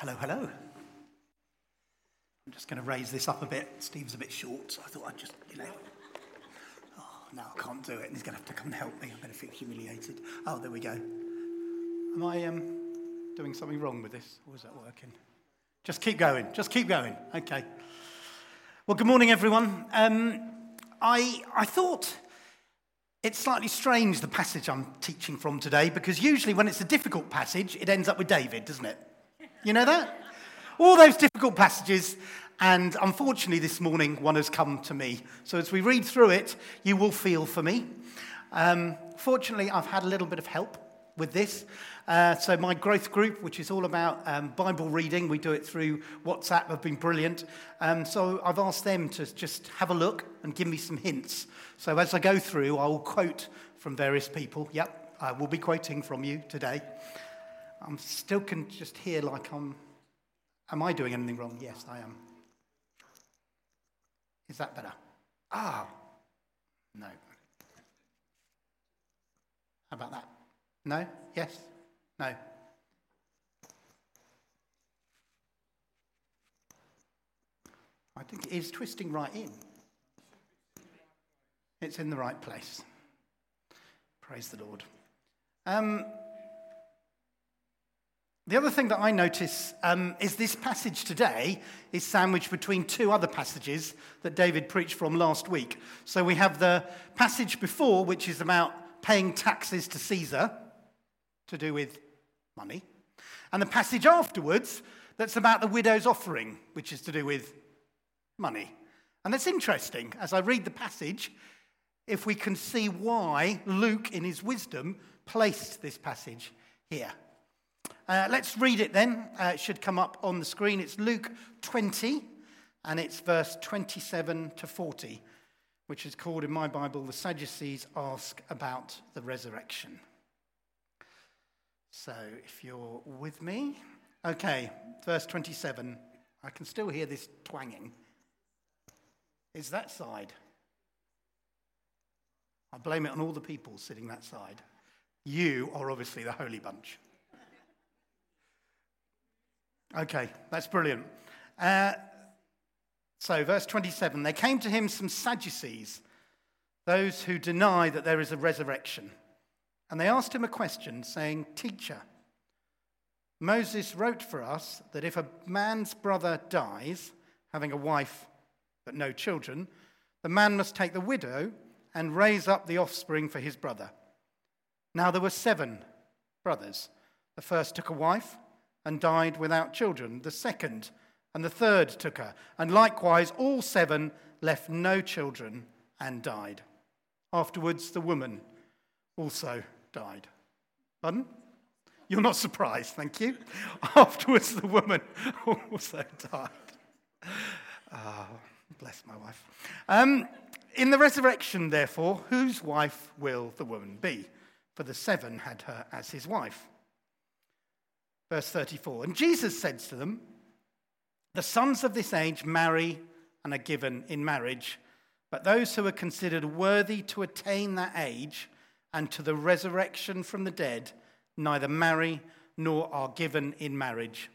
Hello, hello. I'm just going to raise this up a bit. Steve's a bit short, so I thought I'd just, you know. Oh, no, I can't do it. And he's going to have to come and help me. I'm going to feel humiliated. Oh, there we go. Am I um, doing something wrong with this? Or is that working? Just keep going. Just keep going. Okay. Well, good morning, everyone. Um, I, I thought it's slightly strange, the passage I'm teaching from today, because usually when it's a difficult passage, it ends up with David, doesn't it? You know that? All those difficult passages, and unfortunately this morning one has come to me. So as we read through it, you will feel for me. Um, fortunately, I've had a little bit of help with this. Uh, so my growth group, which is all about um, Bible reading, we do it through WhatsApp, have been brilliant. Um, so I've asked them to just have a look and give me some hints. So as I go through, I will quote from various people. Yep, I will be quoting from you today. I'm still can just hear like I'm. Am I doing anything wrong? Yes, I am. Is that better? Ah, no. How about that? No? Yes? No? I think it is twisting right in. It's in the right place. Praise the Lord. Um, the other thing that I notice um, is this passage today is sandwiched between two other passages that David preached from last week. So we have the passage before, which is about paying taxes to Caesar, to do with money, and the passage afterwards that's about the widow's offering, which is to do with money. And that's interesting. As I read the passage, if we can see why Luke, in his wisdom, placed this passage here. Uh, let's read it then. Uh, it should come up on the screen. It's Luke 20, and it's verse 27 to 40, which is called in my Bible, The Sadducees Ask About the Resurrection. So if you're with me, okay, verse 27. I can still hear this twanging. Is that side? I blame it on all the people sitting that side. You are obviously the holy bunch. Okay, that's brilliant. Uh, so, verse 27 There came to him some Sadducees, those who deny that there is a resurrection. And they asked him a question, saying, Teacher, Moses wrote for us that if a man's brother dies, having a wife but no children, the man must take the widow and raise up the offspring for his brother. Now there were seven brothers. The first took a wife and died without children. The second and the third took her. And likewise, all seven left no children and died. Afterwards, the woman also died. Pardon? You're not surprised, thank you. Afterwards, the woman also died. Oh, bless my wife. Um, in the resurrection, therefore, whose wife will the woman be? For the seven had her as his wife. Verse 34 And Jesus said to them, The sons of this age marry and are given in marriage, but those who are considered worthy to attain that age and to the resurrection from the dead neither marry nor are given in marriage,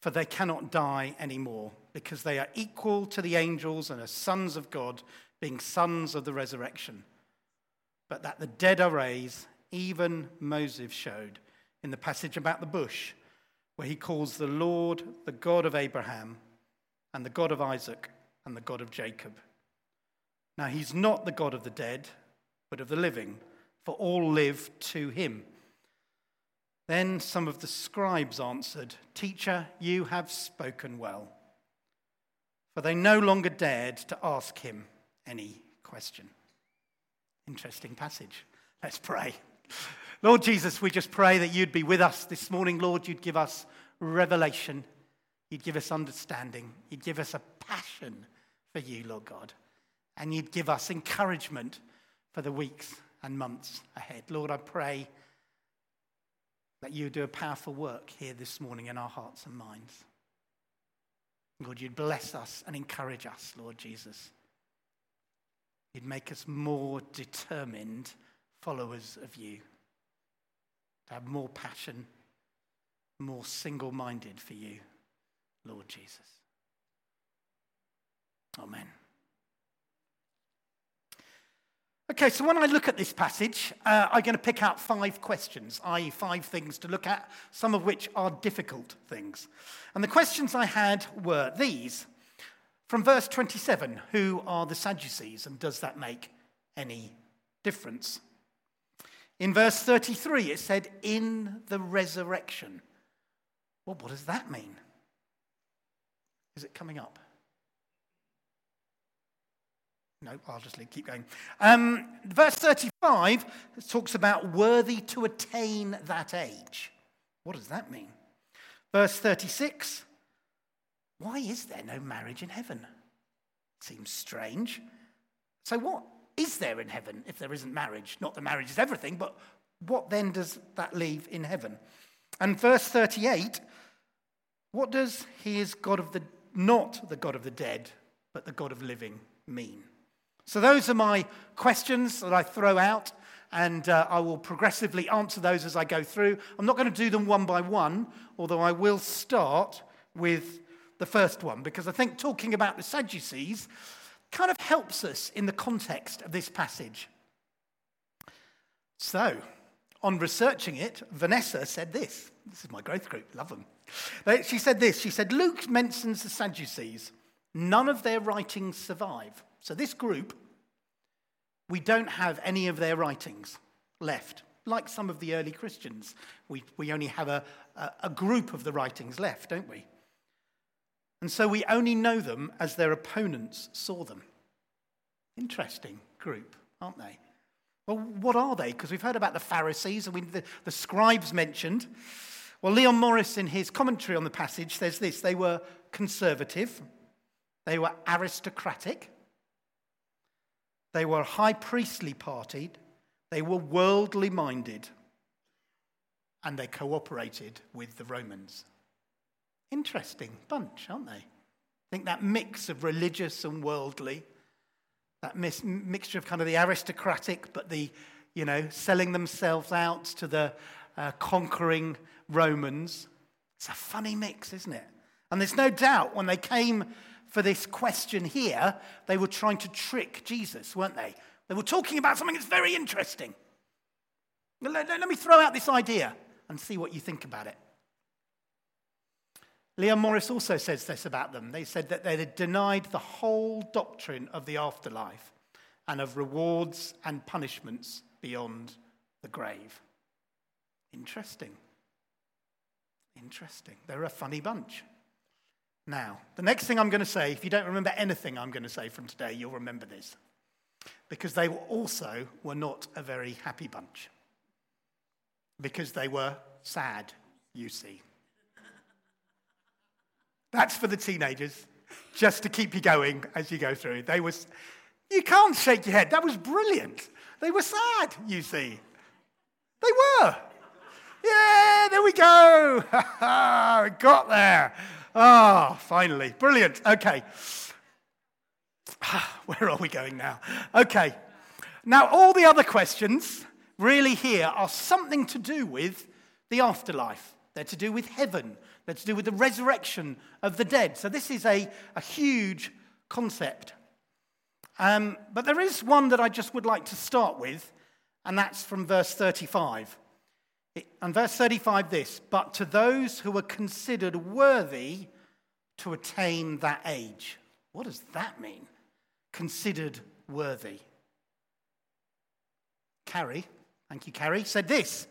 for they cannot die anymore, because they are equal to the angels and are sons of God, being sons of the resurrection. But that the dead are raised, even Moses showed in the passage about the bush, where he calls the Lord the God of Abraham and the God of Isaac and the God of Jacob. Now, he's not the God of the dead, but of the living, for all live to him. Then some of the scribes answered, Teacher, you have spoken well. For they no longer dared to ask him any question. Interesting passage. Let's pray. Lord Jesus, we just pray that you'd be with us this morning. Lord, you'd give us revelation. You'd give us understanding. You'd give us a passion for you, Lord God. And you'd give us encouragement for the weeks and months ahead. Lord, I pray that you do a powerful work here this morning in our hearts and minds. Lord, you'd bless us and encourage us, Lord Jesus. You'd make us more determined followers of you to have more passion, more single minded for you, Lord Jesus. Amen. Okay, so when I look at this passage, uh, I'm going to pick out five questions, i.e., five things to look at, some of which are difficult things. And the questions I had were these. From verse 27, who are the Sadducees, and does that make any difference? In verse 33, it said, in the resurrection. Well, what does that mean? Is it coming up? No, I'll just keep going. Um, verse 35 talks about worthy to attain that age. What does that mean? Verse 36 why is there no marriage in heaven? Seems strange. So, what is there in heaven if there isn't marriage? Not that marriage is everything, but what then does that leave in heaven? And verse 38 what does he is God of the, not the God of the dead, but the God of living mean? So, those are my questions that I throw out, and uh, I will progressively answer those as I go through. I'm not going to do them one by one, although I will start with the first one, because I think talking about the Sadducees kind of helps us in the context of this passage. So, on researching it, Vanessa said this. This is my growth group, love them. She said this. She said, Luke mentions the Sadducees. None of their writings survive. So, this group, we don't have any of their writings left. Like some of the early Christians, we, we only have a, a, a group of the writings left, don't we? And so we only know them as their opponents saw them. Interesting group, aren't they? Well, what are they? Because we've heard about the Pharisees and we, the, the scribes mentioned. Well, Leon Morris, in his commentary on the passage, says this they were conservative, they were aristocratic, they were high priestly partied, they were worldly minded, and they cooperated with the Romans. Interesting bunch, aren't they? I think that mix of religious and worldly, that mis- mixture of kind of the aristocratic, but the, you know, selling themselves out to the uh, conquering Romans. It's a funny mix, isn't it? And there's no doubt when they came for this question here, they were trying to trick Jesus, weren't they? They were talking about something that's very interesting. Let, let me throw out this idea and see what you think about it. Leon Morris also says this about them. They said that they had denied the whole doctrine of the afterlife and of rewards and punishments beyond the grave. Interesting. Interesting. They're a funny bunch. Now, the next thing I'm going to say, if you don't remember anything I'm going to say from today, you'll remember this. Because they also were not a very happy bunch. Because they were sad, you see. That's for the teenagers, just to keep you going as you go through. They was, you can't shake your head. That was brilliant. They were sad, you see. They were. Yeah, there we go. Got there. Ah, oh, finally. Brilliant. Okay. Where are we going now? Okay. Now, all the other questions really here are something to do with the afterlife. They're to do with heaven. To do with the resurrection of the dead. So this is a, a huge concept. Um, but there is one that I just would like to start with, and that's from verse 35. It, and verse 35 this, but to those who are considered worthy to attain that age. What does that mean? Considered worthy. Carrie, thank you, Carrie, said this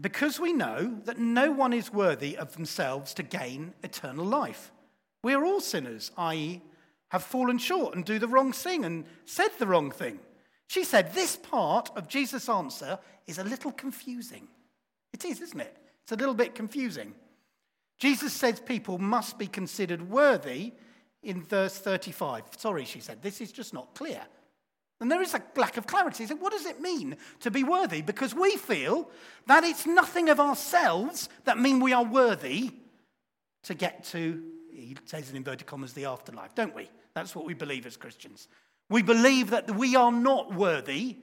because we know that no one is worthy of themselves to gain eternal life. We are all sinners, i.e., have fallen short and do the wrong thing and said the wrong thing. She said, This part of Jesus' answer is a little confusing. It is, isn't it? It's a little bit confusing. Jesus says people must be considered worthy in verse 35. Sorry, she said, this is just not clear. And there is a lack of clarity. So, what does it mean to be worthy? Because we feel that it's nothing of ourselves that mean we are worthy to get to, he says in inverted commas, the afterlife, don't we? That's what we believe as Christians. We believe that we are not worthy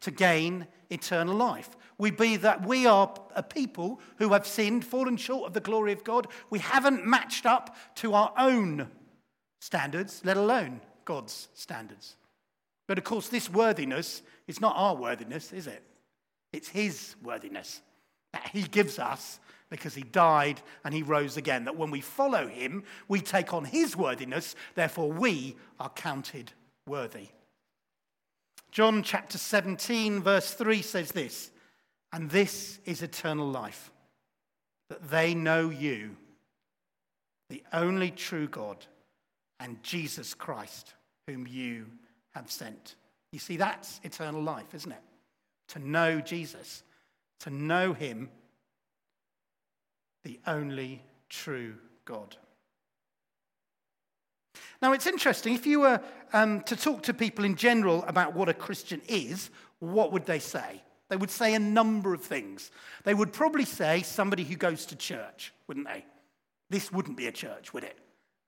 to gain eternal life. We be that we are a people who have sinned, fallen short of the glory of God. We haven't matched up to our own standards, let alone God's standards. But of course, this worthiness is not our worthiness, is it? It's His worthiness that He gives us because He died and He rose again. That when we follow Him, we take on His worthiness, therefore, we are counted worthy. John chapter 17, verse 3 says this, and this is eternal life, that they know you, the only true God, and Jesus Christ, whom you have sent. You see, that's eternal life, isn't it? To know Jesus, to know Him, the only true God. Now, it's interesting. If you were um, to talk to people in general about what a Christian is, what would they say? They would say a number of things. They would probably say somebody who goes to church, wouldn't they? This wouldn't be a church, would it?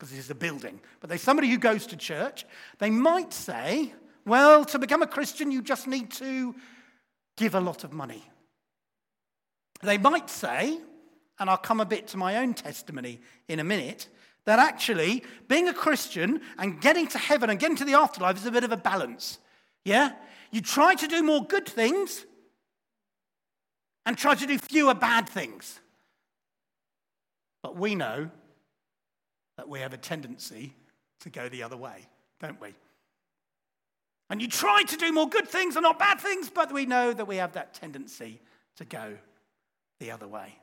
Because this is a building. But there's somebody who goes to church. They might say, well, to become a Christian, you just need to give a lot of money. They might say, and I'll come a bit to my own testimony in a minute, that actually being a Christian and getting to heaven and getting to the afterlife is a bit of a balance. Yeah? You try to do more good things and try to do fewer bad things. But we know that we have a tendency to go the other way, don't we? And you try to do more good things and not bad things, but we know that we have that tendency to go the other way.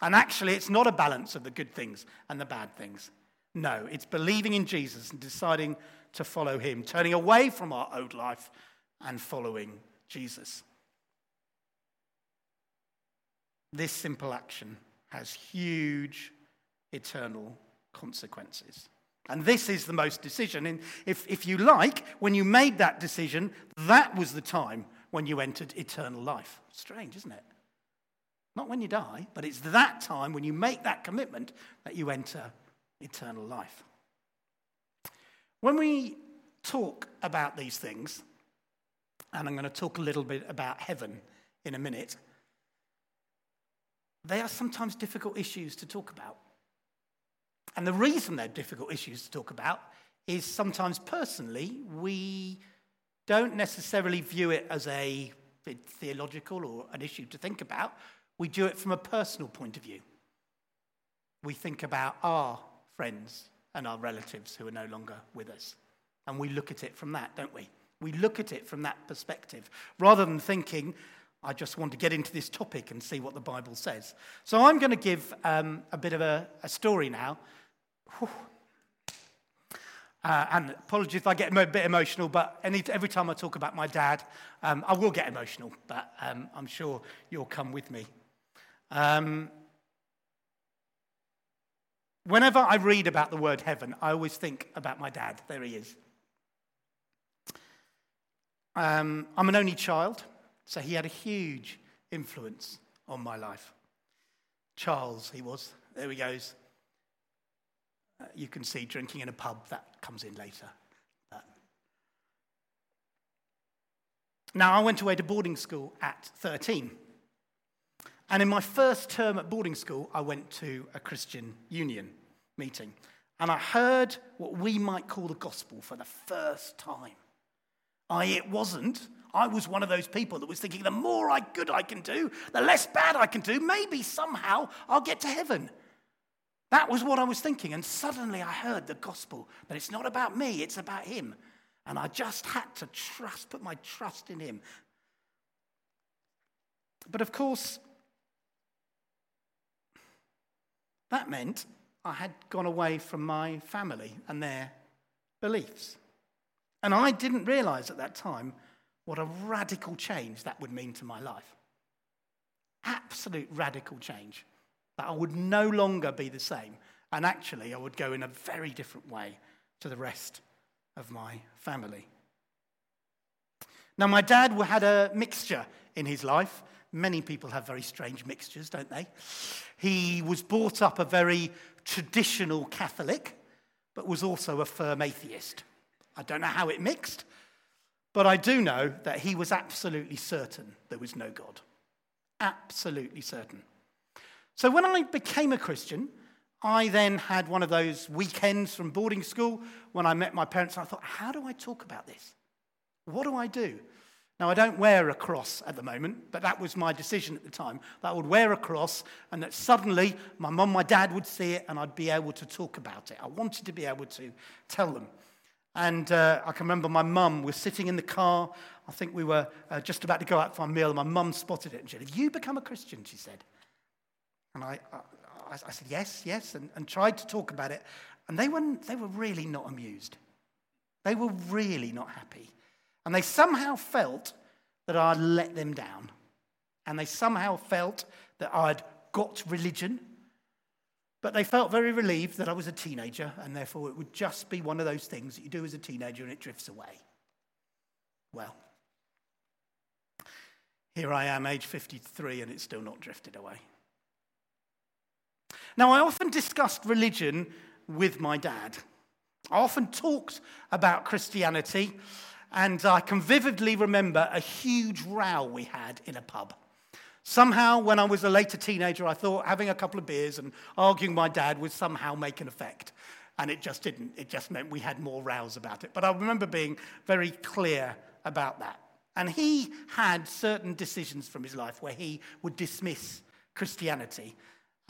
And actually, it's not a balance of the good things and the bad things. No, it's believing in Jesus and deciding to follow him, turning away from our old life and following Jesus. This simple action has huge eternal consequences. And this is the most decision. And if, if you like, when you made that decision, that was the time when you entered eternal life. Strange, isn't it? Not when you die, but it's that time when you make that commitment that you enter eternal life. When we talk about these things, and I'm going to talk a little bit about heaven in a minute, they are sometimes difficult issues to talk about. And the reason they're difficult issues to talk about is sometimes personally, we don't necessarily view it as a theological or an issue to think about. We do it from a personal point of view. We think about our friends and our relatives who are no longer with us. And we look at it from that, don't we? We look at it from that perspective rather than thinking, I just want to get into this topic and see what the Bible says. So I'm going to give um, a bit of a, a story now. Uh, and apologies if I get a bit emotional, but any, every time I talk about my dad, um, I will get emotional, but um, I'm sure you'll come with me. Um, whenever I read about the word heaven, I always think about my dad. There he is. Um, I'm an only child, so he had a huge influence on my life. Charles, he was. There he goes. You can see drinking in a pub, that comes in later. But... Now, I went away to boarding school at 13. And in my first term at boarding school, I went to a Christian union meeting. And I heard what we might call the gospel for the first time. I, it wasn't. I was one of those people that was thinking the more I good I can do, the less bad I can do, maybe somehow I'll get to heaven. That was what I was thinking. And suddenly I heard the gospel, but it's not about me, it's about him. And I just had to trust, put my trust in him. But of course, that meant I had gone away from my family and their beliefs. And I didn't realize at that time what a radical change that would mean to my life. Absolute radical change. That I would no longer be the same. And actually, I would go in a very different way to the rest of my family. Now, my dad had a mixture in his life. Many people have very strange mixtures, don't they? He was brought up a very traditional Catholic, but was also a firm atheist. I don't know how it mixed, But I do know that he was absolutely certain there was no God. Absolutely certain. So when I became a Christian, I then had one of those weekends from boarding school when I met my parents. I thought, how do I talk about this? What do I do? Now, I don't wear a cross at the moment, but that was my decision at the time. That I would wear a cross and that suddenly my mum, my dad would see it and I'd be able to talk about it. I wanted to be able to tell them. And uh, I can remember my mum was sitting in the car. I think we were uh, just about to go out for a meal, and my mum spotted it and she said, Have you become a Christian? She said. And I, I, I said, Yes, yes, and, and tried to talk about it. And they were, they were really not amused. They were really not happy. And they somehow felt that I'd let them down. And they somehow felt that I'd got religion. But they felt very relieved that I was a teenager, and therefore it would just be one of those things that you do as a teenager and it drifts away. Well, here I am, age 53, and it's still not drifted away. Now, I often discussed religion with my dad. I often talked about Christianity and I can vividly remember a huge row we had in a pub. Somehow, when I was a later teenager, I thought having a couple of beers and arguing my dad would somehow make an effect. And it just didn't. It just meant we had more rows about it. But I remember being very clear about that. And he had certain decisions from his life where he would dismiss Christianity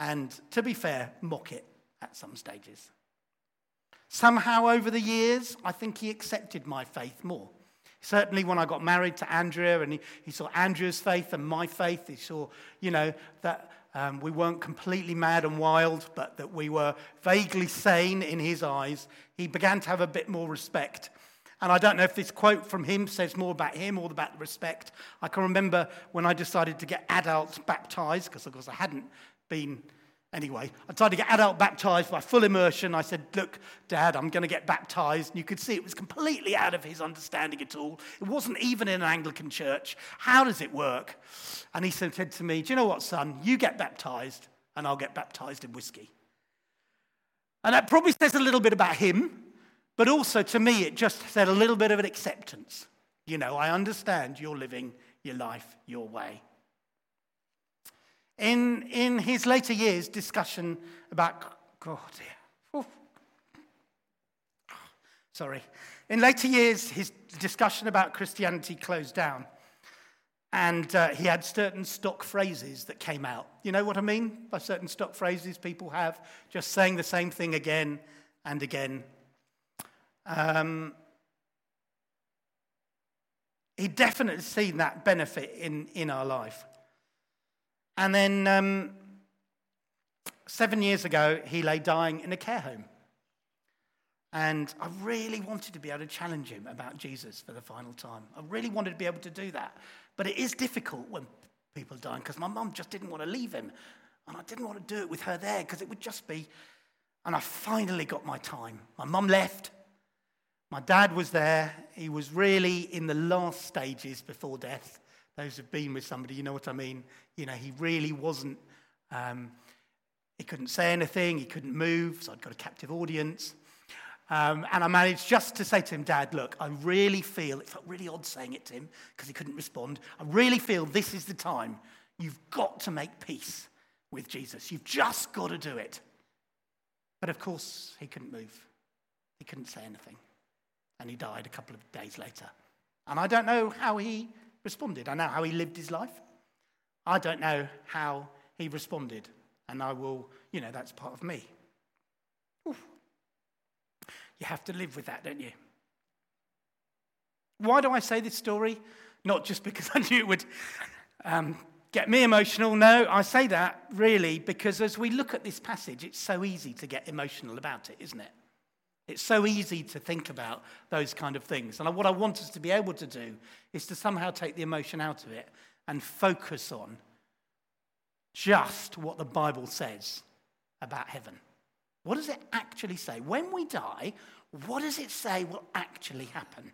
and, to be fair, mock it at some stages. Somehow, over the years, I think he accepted my faith more. Certainly, when I got married to Andrea and he, he saw Andrea's faith and my faith, he saw, you know, that um, we weren't completely mad and wild, but that we were vaguely sane in his eyes. He began to have a bit more respect. And I don't know if this quote from him says more about him or about the respect. I can remember when I decided to get adults baptized, because of course I hadn't been Anyway, I tried to get adult baptized by full immersion. I said, Look, Dad, I'm going to get baptized. And you could see it was completely out of his understanding at all. It wasn't even in an Anglican church. How does it work? And he said to me, Do you know what, son? You get baptized, and I'll get baptized in whiskey. And that probably says a little bit about him, but also to me, it just said a little bit of an acceptance. You know, I understand you're living your life your way. In, in his later years, discussion about, God, oh, sorry. In later years, his discussion about Christianity closed down. And uh, he had certain stock phrases that came out. You know what I mean by certain stock phrases people have? Just saying the same thing again and again. Um, he definitely seen that benefit in, in our life. And then um, seven years ago, he lay dying in a care home. And I really wanted to be able to challenge him about Jesus for the final time. I really wanted to be able to do that. But it is difficult when people are dying because my mum just didn't want to leave him. And I didn't want to do it with her there because it would just be. And I finally got my time. My mum left. My dad was there. He was really in the last stages before death. Those who've been with somebody, you know what I mean. You know, he really wasn't, um, he couldn't say anything, he couldn't move, so I'd got a captive audience. Um, and I managed just to say to him, Dad, look, I really feel, it felt really odd saying it to him because he couldn't respond. I really feel this is the time. You've got to make peace with Jesus. You've just got to do it. But of course, he couldn't move. He couldn't say anything. And he died a couple of days later. And I don't know how he responded. I know how he lived his life. I don't know how he responded. And I will, you know, that's part of me. Oof. You have to live with that, don't you? Why do I say this story? Not just because I knew it would um, get me emotional. No, I say that really because as we look at this passage, it's so easy to get emotional about it, isn't it? It's so easy to think about those kind of things. And what I want us to be able to do is to somehow take the emotion out of it and focus on just what the Bible says about heaven. What does it actually say? When we die, what does it say will actually happen?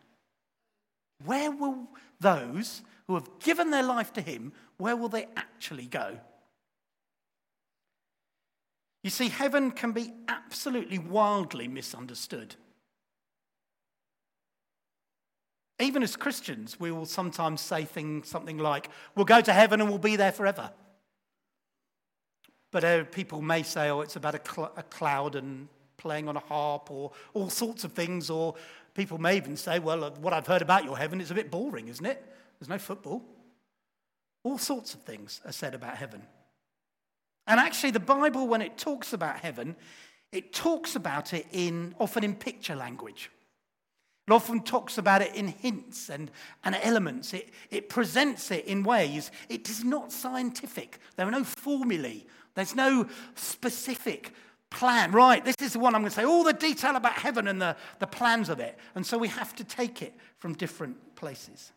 Where will those who have given their life to Him, where will they actually go? You see, heaven can be absolutely wildly misunderstood. Even as Christians, we will sometimes say things, something like, we'll go to heaven and we'll be there forever. But uh, people may say, oh, it's about a, cl- a cloud and playing on a harp or all sorts of things. Or people may even say, well, uh, what I've heard about your heaven is a bit boring, isn't it? There's no football. All sorts of things are said about heaven. And actually, the Bible, when it talks about heaven, it talks about it in often in picture language. It often talks about it in hints and, and elements. It, it presents it in ways. It is not scientific. There are no formulae. There's no specific plan. Right, this is the one I'm going to say all the detail about heaven and the, the plans of it. And so we have to take it from different places.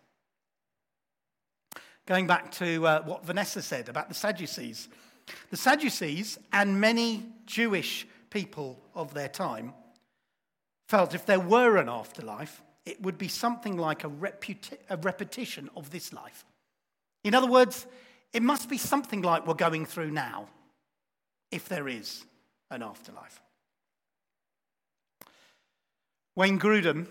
Going back to uh, what Vanessa said about the Sadducees. The Sadducees and many Jewish people of their time felt if there were an afterlife, it would be something like a, reputa- a repetition of this life. In other words, it must be something like we're going through now, if there is an afterlife. Wayne Grudem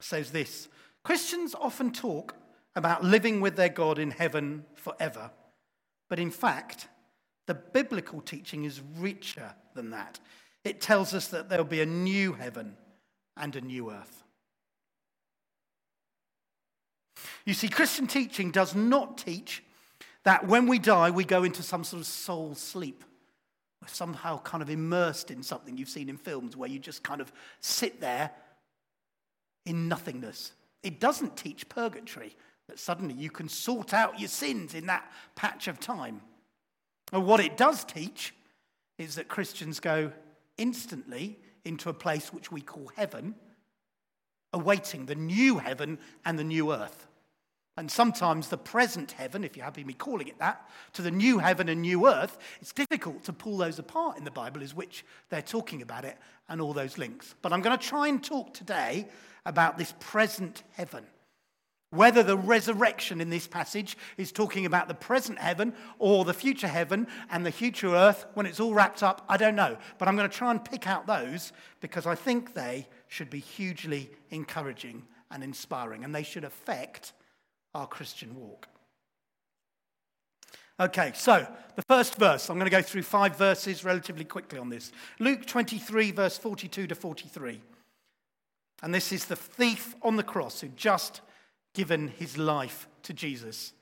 says this Christians often talk about living with their God in heaven forever, but in fact, the biblical teaching is richer than that. It tells us that there'll be a new heaven and a new earth. You see, Christian teaching does not teach that when we die, we go into some sort of soul sleep. We're somehow kind of immersed in something you've seen in films where you just kind of sit there in nothingness. It doesn't teach purgatory, that suddenly you can sort out your sins in that patch of time. And what it does teach is that Christians go instantly into a place which we call heaven, awaiting the new heaven and the new earth. And sometimes the present heaven, if you're happy me calling it that, to the new heaven and new earth, it's difficult to pull those apart in the Bible, is which they're talking about it and all those links. But I'm going to try and talk today about this present heaven. Whether the resurrection in this passage is talking about the present heaven or the future heaven and the future earth when it's all wrapped up, I don't know. But I'm going to try and pick out those because I think they should be hugely encouraging and inspiring and they should affect our Christian walk. Okay, so the first verse, I'm going to go through five verses relatively quickly on this. Luke 23, verse 42 to 43. And this is the thief on the cross who just given his life to Jesus.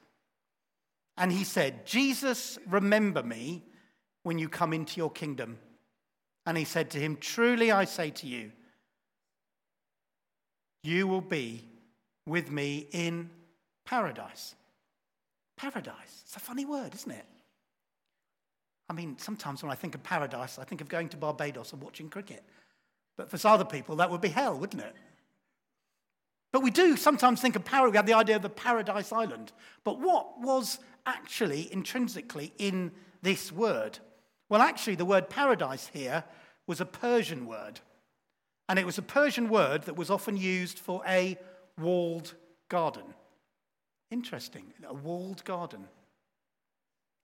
And he said, Jesus, remember me when you come into your kingdom. And he said to him, Truly I say to you, you will be with me in paradise. Paradise. It's a funny word, isn't it? I mean, sometimes when I think of paradise, I think of going to Barbados and watching cricket. But for some other people, that would be hell, wouldn't it? But we do sometimes think of paradise, we have the idea of a paradise island. But what was actually intrinsically in this word? Well, actually, the word paradise here was a Persian word. And it was a Persian word that was often used for a walled garden. Interesting, a walled garden.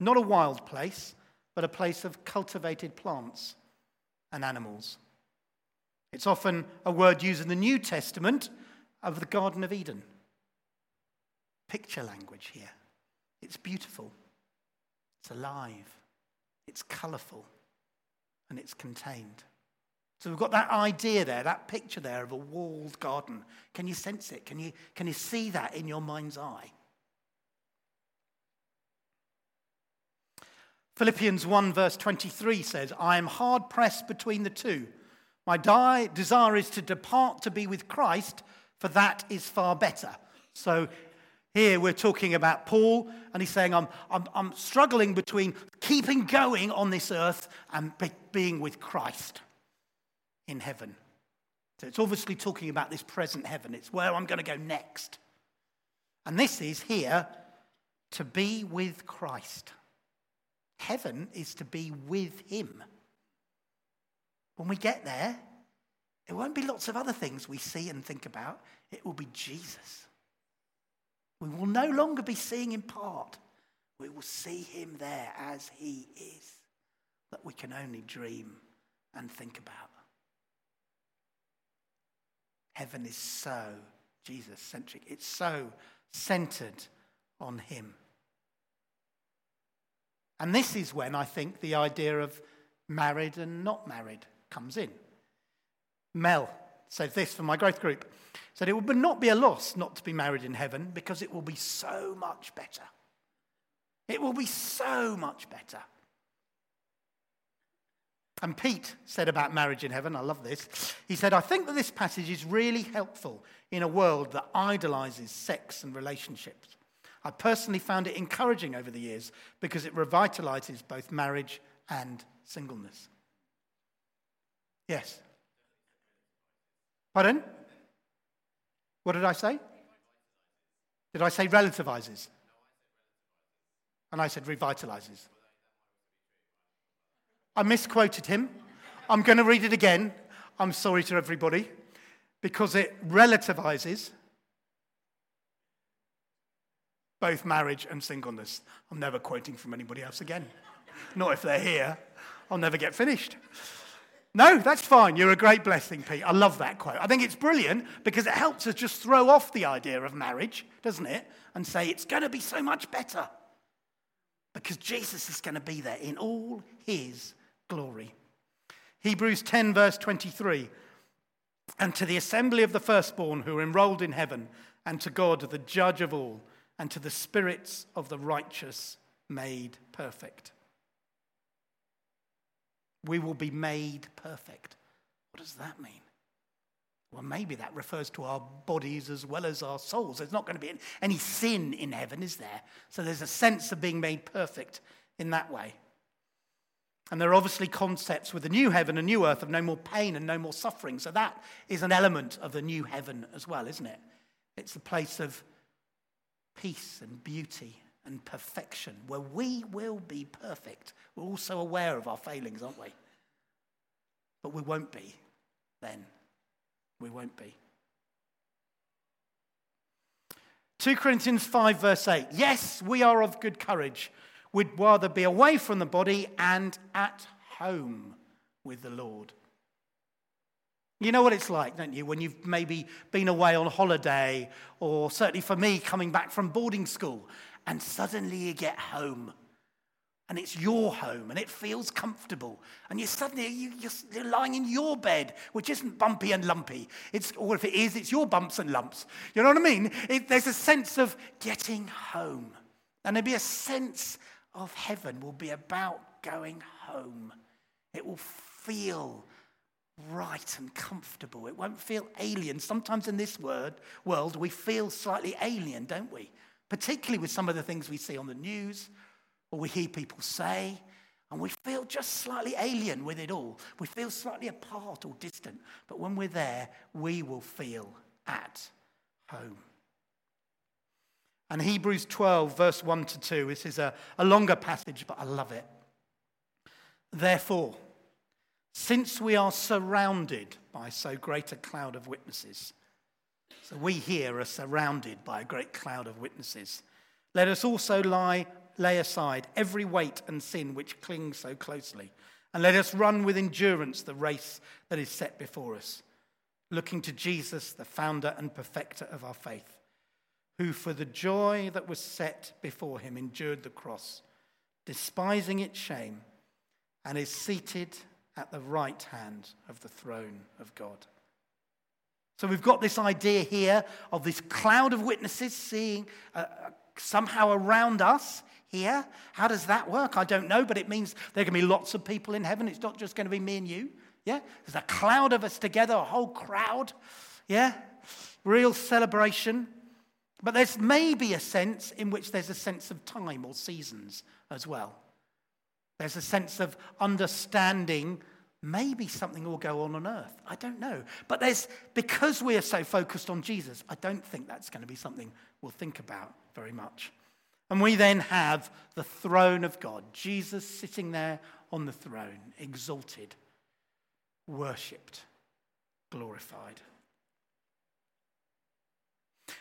Not a wild place, but a place of cultivated plants and animals. It's often a word used in the New Testament of the Garden of Eden. Picture language here. It's beautiful, it's alive, it's colourful, and it's contained. So we've got that idea there, that picture there of a walled garden. Can you sense it? Can you, can you see that in your mind's eye? Philippians 1, verse 23 says, I am hard pressed between the two. My desire is to depart to be with Christ, for that is far better. So here we're talking about Paul, and he's saying, I'm, I'm, I'm struggling between keeping going on this earth and be, being with Christ in heaven. So it's obviously talking about this present heaven. It's where I'm going to go next. And this is here to be with Christ. Heaven is to be with Him. When we get there, it won't be lots of other things we see and think about. It will be Jesus. We will no longer be seeing in part. We will see him there as he is, that we can only dream and think about. Heaven is so Jesus centric. It's so centered on Him. And this is when I think the idea of married and not married comes in. Mel said this for my growth group said it would not be a loss not to be married in heaven because it will be so much better. It will be so much better. And Pete said about marriage in heaven, I love this. He said, I think that this passage is really helpful in a world that idolizes sex and relationships. I personally found it encouraging over the years because it revitalizes both marriage and singleness. Yes. Pardon? What did I say? Did I say relativizes? And I said revitalizes. I misquoted him. I'm going to read it again. I'm sorry to everybody because it relativizes both marriage and singleness. I'm never quoting from anybody else again. Not if they're here. I'll never get finished. No, that's fine. You're a great blessing, Pete. I love that quote. I think it's brilliant because it helps us just throw off the idea of marriage, doesn't it? And say it's going to be so much better because Jesus is going to be there in all his glory. Hebrews 10, verse 23. And to the assembly of the firstborn who are enrolled in heaven, and to God, the judge of all, and to the spirits of the righteous made perfect. We will be made perfect. What does that mean? Well, maybe that refers to our bodies as well as our souls. There's not going to be any sin in heaven, is there? So there's a sense of being made perfect in that way. And there are obviously concepts with the new heaven and new earth of no more pain and no more suffering. So that is an element of the new heaven as well, isn't it? It's a place of peace and beauty and perfection where we will be perfect. We're also aware of our failings, aren't we? But we won't be then. We won't be. 2 Corinthians 5, verse 8. Yes, we are of good courage We'd rather be away from the body and at home with the Lord. You know what it's like, don't you, when you've maybe been away on holiday, or certainly for me, coming back from boarding school, and suddenly you get home. And it's your home, and it feels comfortable. And you're suddenly you, are lying in your bed, which isn't bumpy and lumpy. It's, or if it is, it's your bumps and lumps. You know what I mean? It, there's a sense of getting home. And there'll be a sense of heaven will be about going home. It will feel right and comfortable. It won't feel alien. Sometimes in this word, world, we feel slightly alien, don't we? Particularly with some of the things we see on the news or we hear people say. And we feel just slightly alien with it all. We feel slightly apart or distant. But when we're there, we will feel at home. And Hebrews 12, verse 1 to 2, this is a, a longer passage, but I love it. Therefore, since we are surrounded by so great a cloud of witnesses, so we here are surrounded by a great cloud of witnesses, let us also lie, lay aside every weight and sin which clings so closely, and let us run with endurance the race that is set before us, looking to Jesus, the founder and perfecter of our faith who for the joy that was set before him endured the cross, despising its shame, and is seated at the right hand of the throne of God. So we've got this idea here of this cloud of witnesses seeing uh, somehow around us here. How does that work? I don't know, but it means there can be lots of people in heaven. It's not just going to be me and you. Yeah? There's a cloud of us together, a whole crowd. Yeah? Real celebration. But there's maybe a sense in which there's a sense of time or seasons as well. There's a sense of understanding maybe something will go on on earth. I don't know. But there's, because we are so focused on Jesus, I don't think that's going to be something we'll think about very much. And we then have the throne of God, Jesus sitting there on the throne, exalted, worshipped, glorified.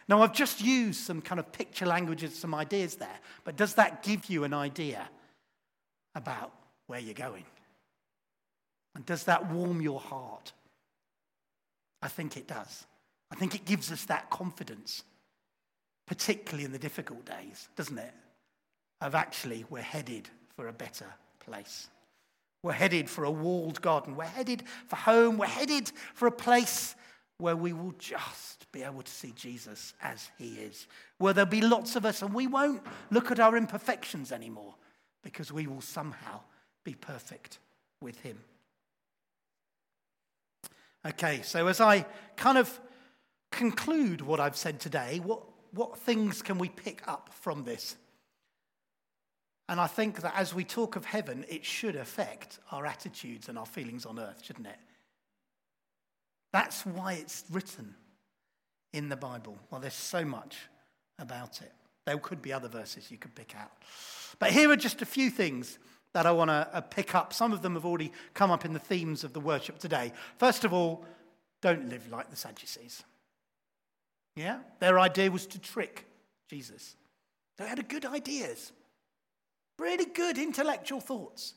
Now, I've just used some kind of picture languages, some ideas there, but does that give you an idea about where you're going? And does that warm your heart? I think it does. I think it gives us that confidence, particularly in the difficult days, doesn't it? Of actually, we're headed for a better place. We're headed for a walled garden. We're headed for home. We're headed for a place where we will just be able to see Jesus as he is. Where there'll be lots of us and we won't look at our imperfections anymore because we will somehow be perfect with him. Okay, so as I kind of conclude what I've said today, what, what things can we pick up from this? And I think that as we talk of heaven, it should affect our attitudes and our feelings on earth, shouldn't it? That's why it's written in the Bible. Well, there's so much about it. There could be other verses you could pick out. But here are just a few things that I want to uh, pick up. Some of them have already come up in the themes of the worship today. First of all, don't live like the Sadducees. Yeah? Their idea was to trick Jesus. They had good ideas, really good intellectual thoughts.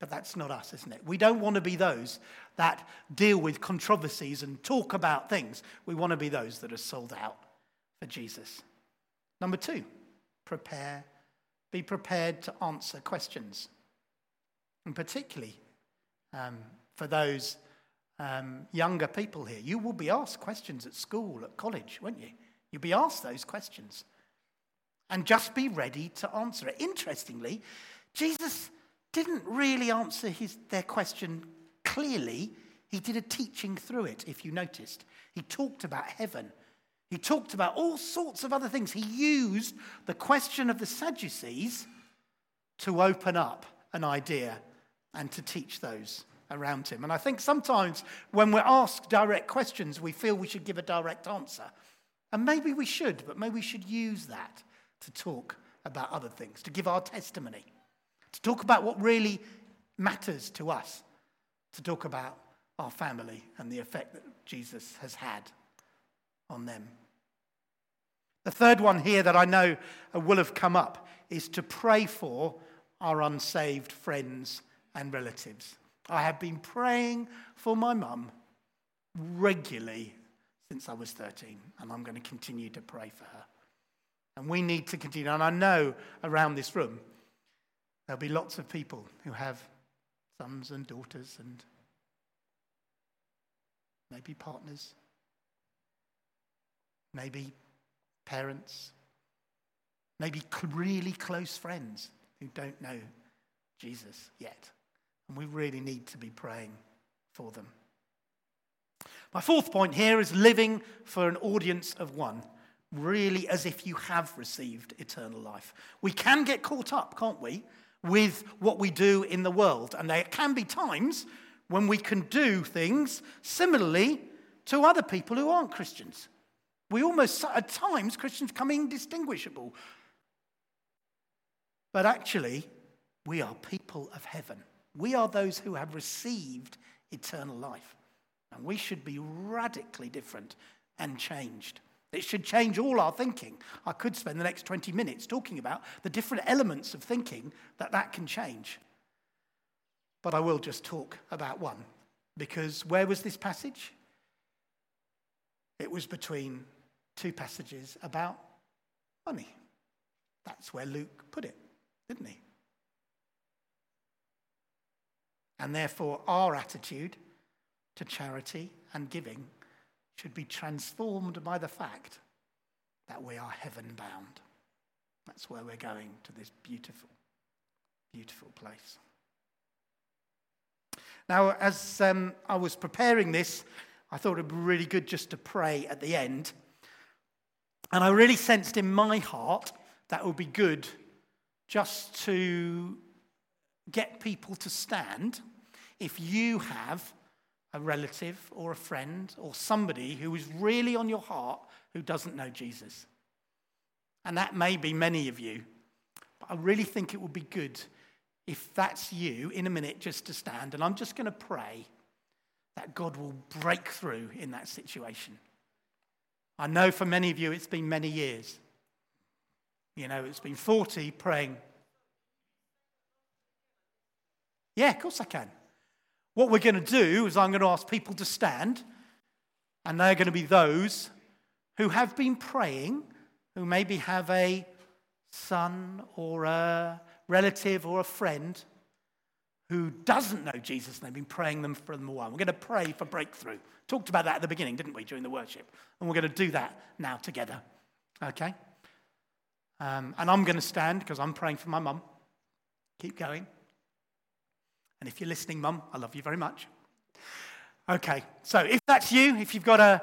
But that's not us, isn't it? We don't want to be those that deal with controversies and talk about things. We want to be those that are sold out for Jesus. Number two, prepare be prepared to answer questions. And particularly um, for those um, younger people here, you will be asked questions at school, at college, won't you? You'll be asked those questions. And just be ready to answer it. Interestingly, Jesus didn't really answer his, their question clearly. He did a teaching through it, if you noticed. He talked about heaven he talked about all sorts of other things. He used the question of the Sadducees to open up an idea and to teach those around him. And I think sometimes when we're asked direct questions, we feel we should give a direct answer. And maybe we should, but maybe we should use that to talk about other things, to give our testimony, to talk about what really matters to us, to talk about our family and the effect that Jesus has had on them. The third one here that I know uh, will have come up is to pray for our unsaved friends and relatives. I have been praying for my mum regularly since I was 13, and I'm going to continue to pray for her. And we need to continue. And I know around this room there'll be lots of people who have sons and daughters and maybe partners, maybe parents, maybe really close friends who don't know Jesus yet. And we really need to be praying for them. My fourth point here is living for an audience of one, really as if you have received eternal life. We can get caught up, can't we, with what we do in the world. And there can be times when we can do things similarly to other people who aren't Christians. We almost, at times, Christians come indistinguishable. But actually, we are people of heaven. We are those who have received eternal life. And we should be radically different and changed. It should change all our thinking. I could spend the next 20 minutes talking about the different elements of thinking that that can change. But I will just talk about one. Because where was this passage? It was between two passages about money. That's where Luke put it, didn't he? And therefore, our attitude to charity and giving should be transformed by the fact that we are heaven bound. That's where we're going to this beautiful, beautiful place. Now, as um, I was preparing this, I thought it'd be really good just to pray at the end and I really sensed in my heart that would be good just to get people to stand if you have a relative or a friend or somebody who is really on your heart who doesn't know Jesus. And that may be many of you. But I really think it would be good if that's you in a minute just to stand. And I'm just going to pray that God will break through in that situation. I know for many of you it's been many years. You know, it's been 40 praying. Yeah, of course I can. What we're going to do is I'm going to ask people to stand. And they're going to be those who have been praying, who maybe have a son or a relative or a friend who doesn't know Jesus and they've been praying them for a while. We're going to pray for breakthrough. Talked about that at the beginning, didn't we, during the worship? And we're going to do that now together. Okay? Um, and I'm going to stand because I'm praying for my mum. Keep going. And if you're listening, mum, I love you very much. Okay, so if that's you, if you've got a,